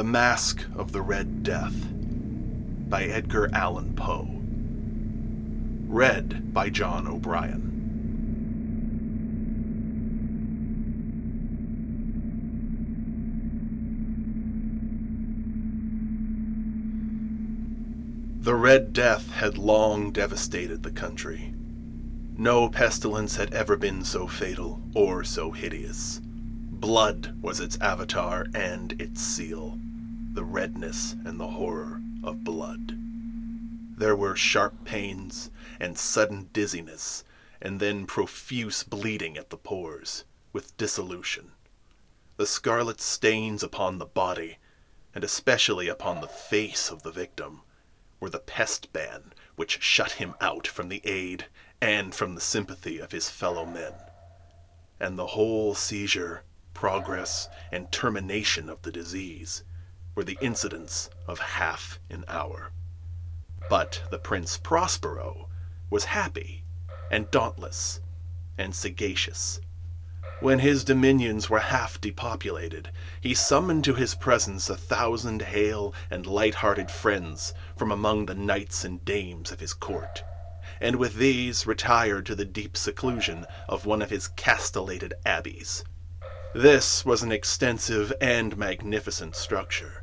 The Masque of the Red Death by Edgar Allan Poe. Read by John O'Brien. The Red Death had long devastated the country. No pestilence had ever been so fatal or so hideous. Blood was its avatar and its seal the redness and the horror of blood. There were sharp pains and sudden dizziness, and then profuse bleeding at the pores, with dissolution. The scarlet stains upon the body, and especially upon the face of the victim, were the pest ban which shut him out from the aid and from the sympathy of his fellow men. And the whole seizure, progress, and termination of the disease were the incidents of half an hour. But the Prince Prospero was happy and dauntless and sagacious. When his dominions were half depopulated, he summoned to his presence a thousand hale and light-hearted friends from among the knights and dames of his court, and with these retired to the deep seclusion of one of his castellated abbeys. This was an extensive and magnificent structure,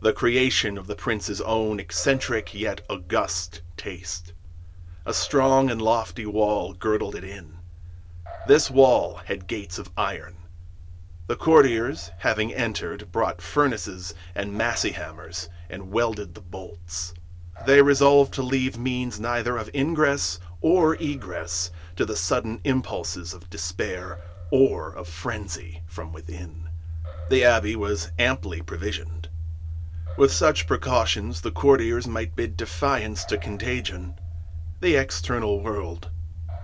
the creation of the prince's own eccentric yet august taste. A strong and lofty wall girdled it in. This wall had gates of iron. The courtiers, having entered, brought furnaces and massy hammers and welded the bolts. They resolved to leave means neither of ingress or egress to the sudden impulses of despair or of frenzy from within. The abbey was amply provisioned. With such precautions, the courtiers might bid defiance to contagion. The external world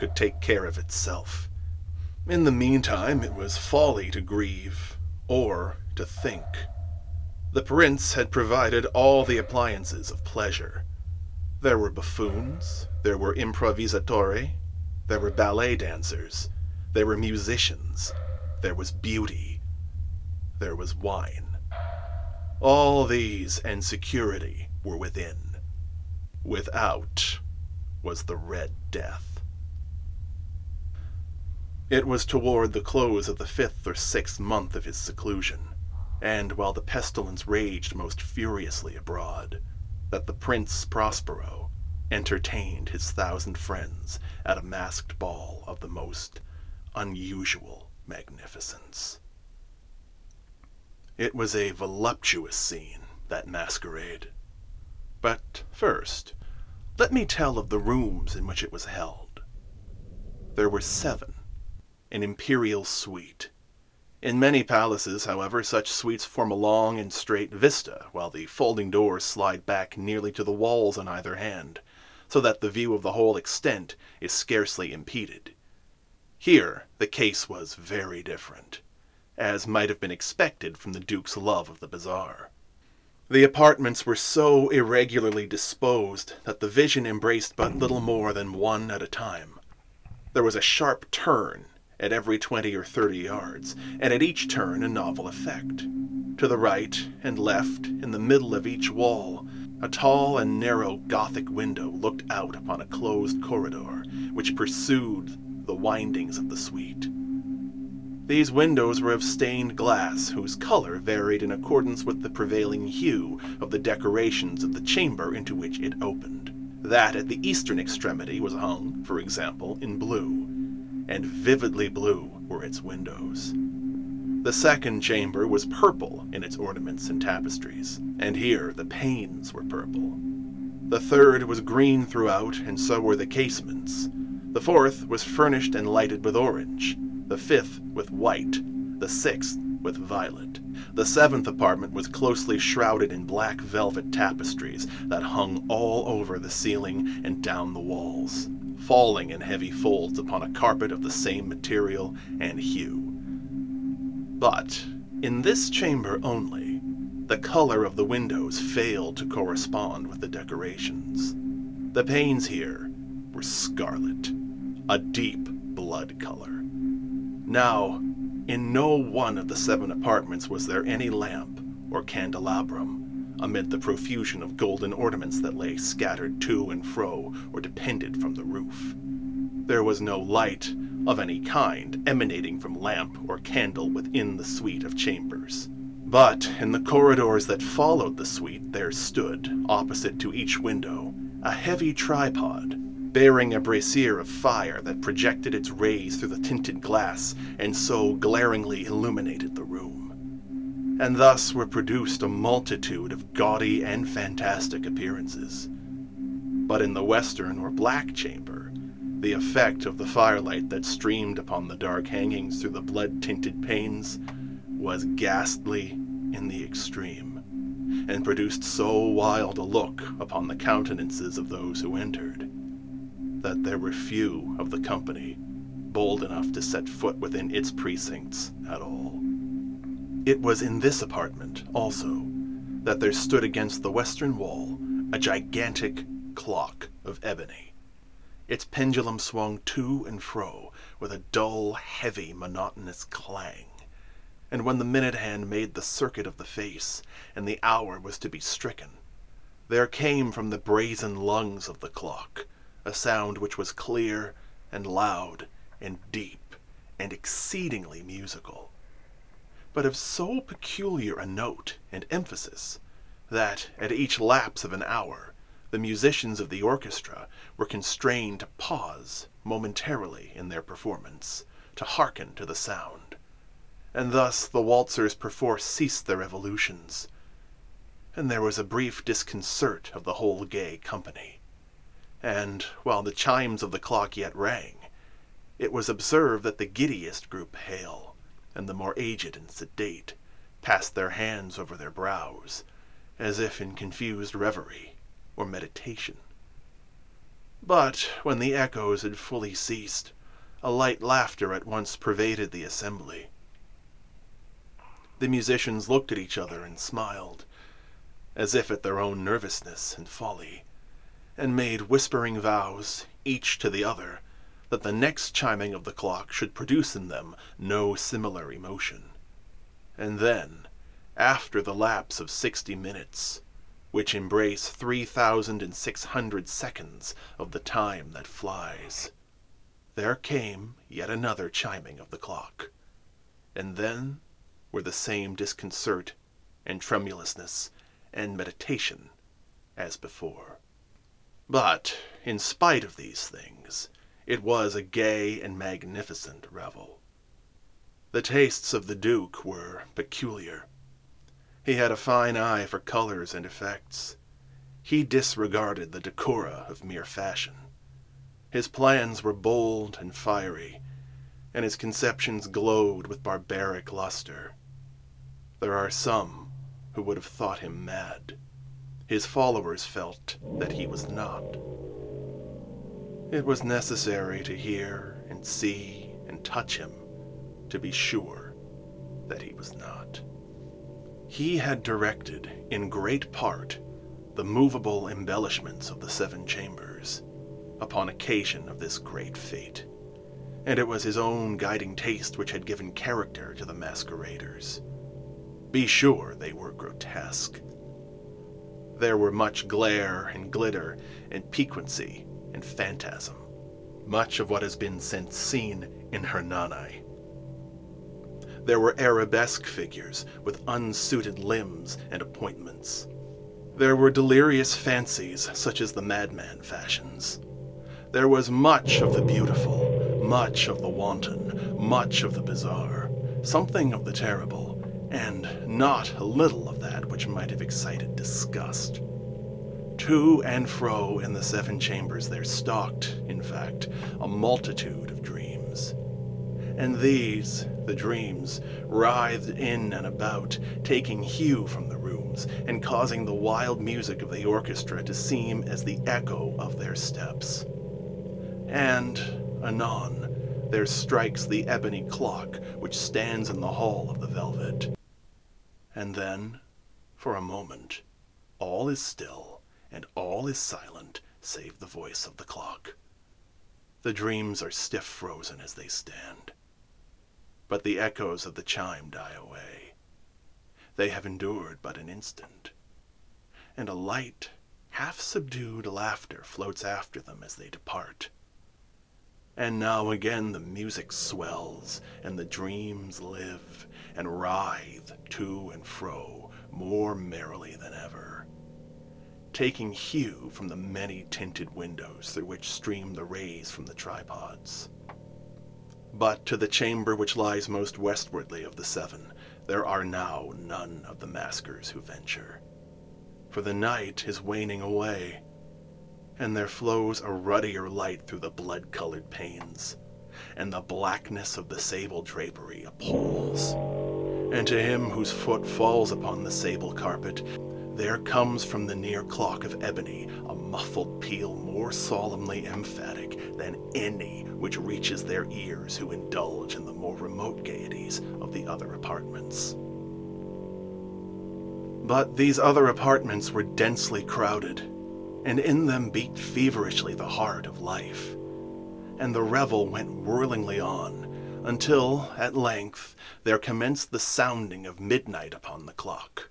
could take care of itself. In the meantime, it was folly to grieve or to think. The prince had provided all the appliances of pleasure. There were buffoons, there were improvisatori, there were ballet dancers, there were musicians, there was beauty, there was wine. All these and security were within. Without was the Red Death. It was toward the close of the fifth or sixth month of his seclusion, and while the pestilence raged most furiously abroad, that the Prince Prospero entertained his thousand friends at a masked ball of the most unusual magnificence. It was a voluptuous scene, that masquerade. But first, let me tell of the rooms in which it was held. There were seven, an imperial suite. In many palaces, however, such suites form a long and straight vista, while the folding doors slide back nearly to the walls on either hand, so that the view of the whole extent is scarcely impeded. Here the case was very different as might have been expected from the Duke's love of the bizarre. The apartments were so irregularly disposed that the vision embraced but little more than one at a time. There was a sharp turn at every twenty or thirty yards, and at each turn a novel effect. To the right and left, in the middle of each wall, a tall and narrow Gothic window looked out upon a closed corridor, which pursued the windings of the suite. These windows were of stained glass, whose color varied in accordance with the prevailing hue of the decorations of the chamber into which it opened. That at the eastern extremity was hung, for example, in blue, and vividly blue were its windows. The second chamber was purple in its ornaments and tapestries, and here the panes were purple. The third was green throughout, and so were the casements. The fourth was furnished and lighted with orange the fifth with white, the sixth with violet. The seventh apartment was closely shrouded in black velvet tapestries that hung all over the ceiling and down the walls, falling in heavy folds upon a carpet of the same material and hue. But in this chamber only, the color of the windows failed to correspond with the decorations. The panes here were scarlet, a deep blood color. Now, in no one of the seven apartments was there any lamp or candelabrum, amid the profusion of golden ornaments that lay scattered to and fro or depended from the roof. There was no light of any kind emanating from lamp or candle within the suite of chambers. But in the corridors that followed the suite there stood, opposite to each window, a heavy tripod bearing a brazier of fire that projected its rays through the tinted glass and so glaringly illuminated the room. And thus were produced a multitude of gaudy and fantastic appearances. But in the western or black chamber, the effect of the firelight that streamed upon the dark hangings through the blood tinted panes was ghastly in the extreme, and produced so wild a look upon the countenances of those who entered that there were few of the company bold enough to set foot within its precincts at all. It was in this apartment, also, that there stood against the western wall a gigantic clock of ebony. Its pendulum swung to and fro with a dull, heavy, monotonous clang. And when the minute hand made the circuit of the face, and the hour was to be stricken, there came from the brazen lungs of the clock a sound which was clear and loud and deep and exceedingly musical, but of so peculiar a note and emphasis that at each lapse of an hour the musicians of the orchestra were constrained to pause momentarily in their performance to hearken to the sound, and thus the waltzers perforce ceased their evolutions, and there was a brief disconcert of the whole gay company and, while the chimes of the clock yet rang, it was observed that the giddiest grew pale, and the more aged and sedate passed their hands over their brows, as if in confused reverie or meditation. But when the echoes had fully ceased, a light laughter at once pervaded the assembly. The musicians looked at each other and smiled, as if at their own nervousness and folly and made whispering vows, each to the other, that the next chiming of the clock should produce in them no similar emotion. And then, after the lapse of sixty minutes, which embrace three thousand and six hundred seconds of the time that flies, there came yet another chiming of the clock, and then were the same disconcert and tremulousness and meditation as before. But, in spite of these things, it was a gay and magnificent revel. The tastes of the Duke were peculiar. He had a fine eye for colors and effects. He disregarded the decora of mere fashion. His plans were bold and fiery, and his conceptions glowed with barbaric luster. There are some who would have thought him mad his followers felt that he was not. It was necessary to hear and see and touch him to be sure that he was not. He had directed, in great part, the movable embellishments of the seven chambers upon occasion of this great fete, and it was his own guiding taste which had given character to the masqueraders. Be sure they were grotesque, there were much glare and glitter and piquancy and phantasm, much of what has been since seen in Hernani. There were arabesque figures with unsuited limbs and appointments. There were delirious fancies such as the madman fashions. There was much of the beautiful, much of the wanton, much of the bizarre, something of the terrible, and not a little of that which might have excited disgust. To and fro in the seven chambers there stalked, in fact, a multitude of dreams. And these, the dreams, writhed in and about, taking hue from the rooms, and causing the wild music of the orchestra to seem as the echo of their steps. And, anon, there strikes the ebony clock which stands in the hall of the velvet. And then, for a moment, all is still and all is silent save the voice of the clock. The dreams are stiff frozen as they stand. But the echoes of the chime die away. they have endured but an instant, and a light, half subdued laughter floats after them as they depart. And now again the music swells, and the dreams live, and writhe to and fro more merrily than ever, taking hue from the many tinted windows through which stream the rays from the tripods. But to the chamber which lies most westwardly of the seven, there are now none of the maskers who venture. For the night is waning away, and there flows a ruddier light through the blood-colored panes, and the blackness of the sable drapery appalls. And to him whose foot falls upon the sable carpet, there comes from the near clock of ebony a muffled peal more solemnly emphatic than any which reaches their ears who indulge in the more remote gaieties of the other apartments. But these other apartments were densely crowded, and in them beat feverishly the heart of life. And the revel went whirlingly on, until, at length, there commenced the sounding of midnight upon the clock.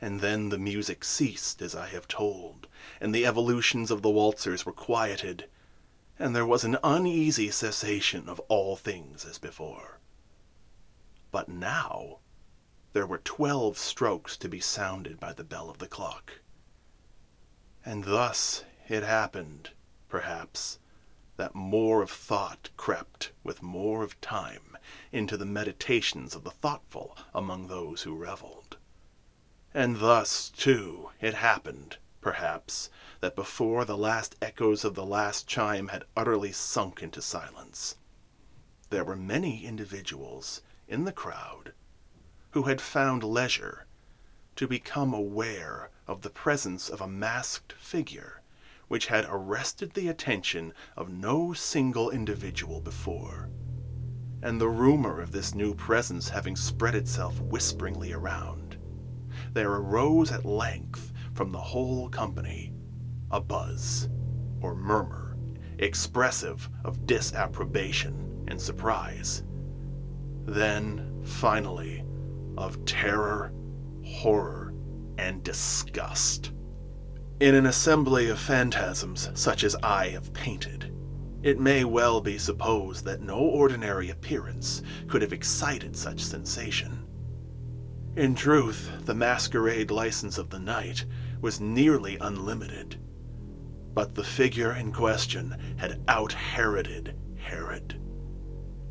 And then the music ceased, as I have told, and the evolutions of the waltzers were quieted, and there was an uneasy cessation of all things as before. But now there were twelve strokes to be sounded by the bell of the clock. And thus it happened, perhaps, that more of thought crept with more of time into the meditations of the thoughtful among those who revelled. And thus, too, it happened, perhaps, that before the last echoes of the last chime had utterly sunk into silence, there were many individuals in the crowd who had found leisure to become aware of the presence of a masked figure which had arrested the attention of no single individual before. And the rumor of this new presence having spread itself whisperingly around, there arose at length from the whole company a buzz or murmur expressive of disapprobation and surprise. Then, finally, of terror, horror, and disgust. In an assembly of phantasms such as I have painted, it may well be supposed that no ordinary appearance could have excited such sensation. In truth, the masquerade license of the night was nearly unlimited. But the figure in question had out-Heroded Herod,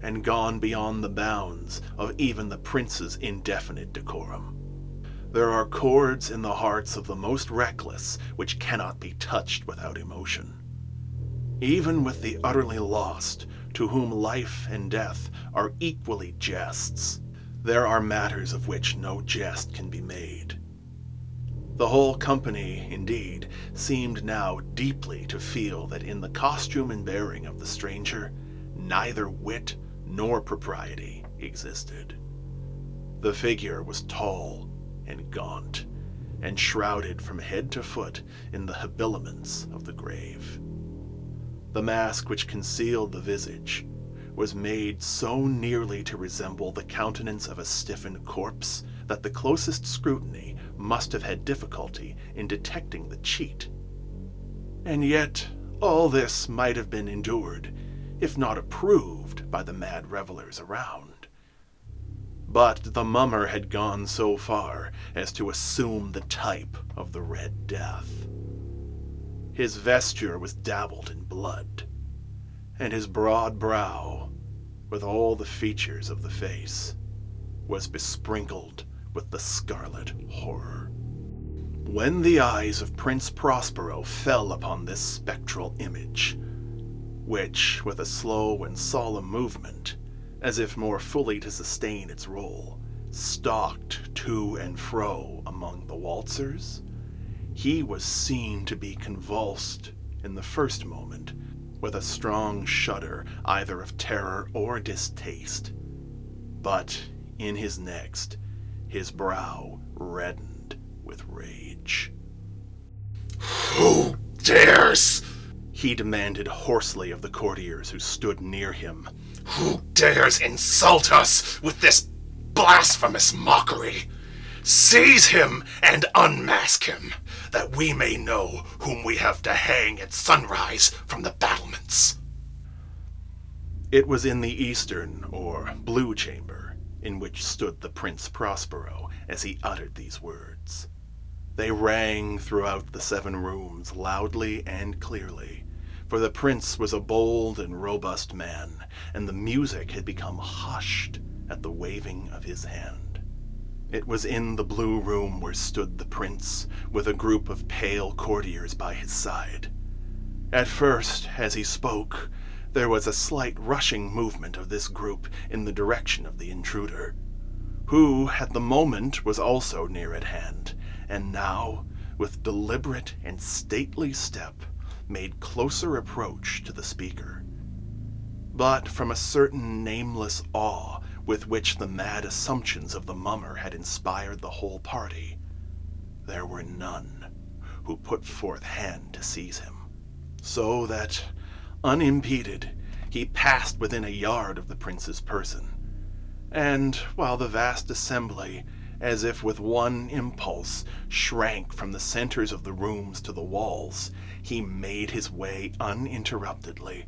and gone beyond the bounds of even the prince's indefinite decorum. There are chords in the hearts of the most reckless which cannot be touched without emotion. Even with the utterly lost, to whom life and death are equally jests, there are matters of which no jest can be made. The whole company, indeed, seemed now deeply to feel that in the costume and bearing of the stranger neither wit nor propriety existed. The figure was tall and gaunt, and shrouded from head to foot in the habiliments of the grave. The mask which concealed the visage was made so nearly to resemble the countenance of a stiffened corpse that the closest scrutiny must have had difficulty in detecting the cheat. And yet all this might have been endured, if not approved, by the mad revelers around. But the mummer had gone so far as to assume the type of the Red Death. His vesture was dabbled in blood, and his broad brow, with all the features of the face, was besprinkled with the scarlet horror. When the eyes of Prince Prospero fell upon this spectral image, which, with a slow and solemn movement, as if more fully to sustain its role, stalked to and fro among the waltzers, he was seen to be convulsed in the first moment with a strong shudder either of terror or distaste. But in his next, his brow reddened with rage. Who dares? He demanded hoarsely of the courtiers who stood near him. Who dares insult us with this blasphemous mockery? Seize him and unmask him, that we may know whom we have to hang at sunrise from the battlements. It was in the eastern, or blue chamber, in which stood the Prince Prospero as he uttered these words. They rang throughout the seven rooms loudly and clearly, for the prince was a bold and robust man, and the music had become hushed at the waving of his hand. It was in the blue room where stood the prince, with a group of pale courtiers by his side. At first, as he spoke, there was a slight rushing movement of this group in the direction of the intruder, who, at the moment, was also near at hand, and now, with deliberate and stately step, made closer approach to the speaker. But from a certain nameless awe with which the mad assumptions of the mummer had inspired the whole party, there were none who put forth hand to seize him, so that, unimpeded, he passed within a yard of the prince's person, and while the vast assembly as if with one impulse, shrank from the centers of the rooms to the walls, he made his way uninterruptedly,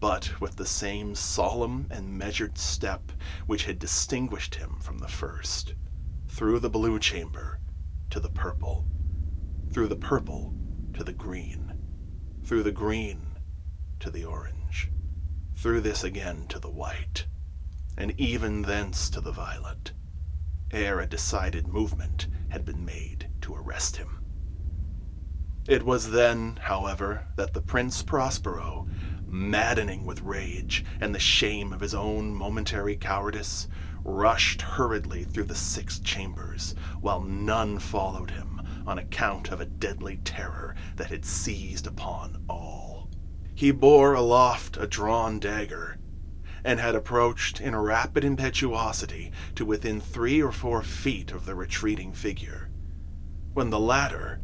but with the same solemn and measured step which had distinguished him from the first, through the blue chamber to the purple, through the purple to the green, through the green to the orange, through this again to the white, and even thence to the violet ere a decided movement had been made to arrest him. It was then, however, that the Prince Prospero, maddening with rage and the shame of his own momentary cowardice, rushed hurriedly through the six chambers, while none followed him on account of a deadly terror that had seized upon all. He bore aloft a drawn dagger, and had approached in rapid impetuosity to within three or four feet of the retreating figure, when the latter,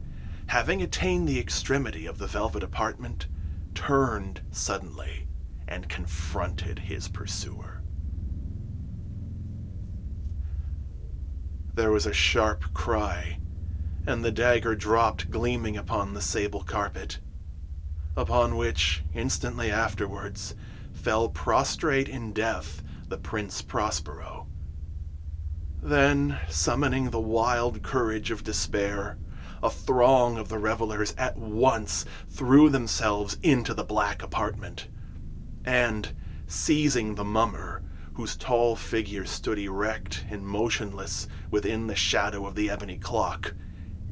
having attained the extremity of the velvet apartment, turned suddenly and confronted his pursuer. There was a sharp cry, and the dagger dropped gleaming upon the sable carpet, upon which, instantly afterwards, fell prostrate in death the Prince Prospero. Then, summoning the wild courage of despair, a throng of the revelers at once threw themselves into the black apartment, and, seizing the mummer, whose tall figure stood erect and motionless within the shadow of the ebony clock,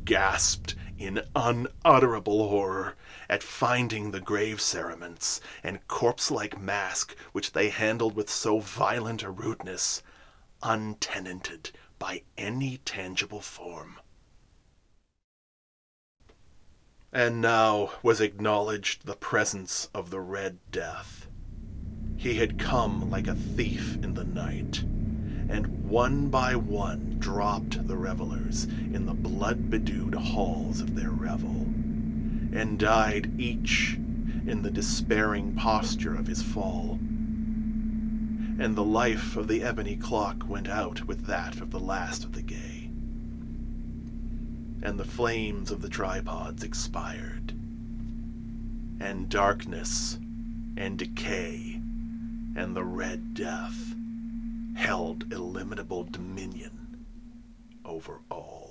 gasped in unutterable horror at finding the grave cerements and corpse-like mask which they handled with so violent a rudeness, untenanted by any tangible form. And now was acknowledged the presence of the Red Death. He had come like a thief in the night, and one by one dropped the revelers in the blood-bedewed halls of their revel and died each in the despairing posture of his fall. And the life of the ebony clock went out with that of the last of the gay. And the flames of the tripods expired. And darkness and decay and the Red Death held illimitable dominion over all.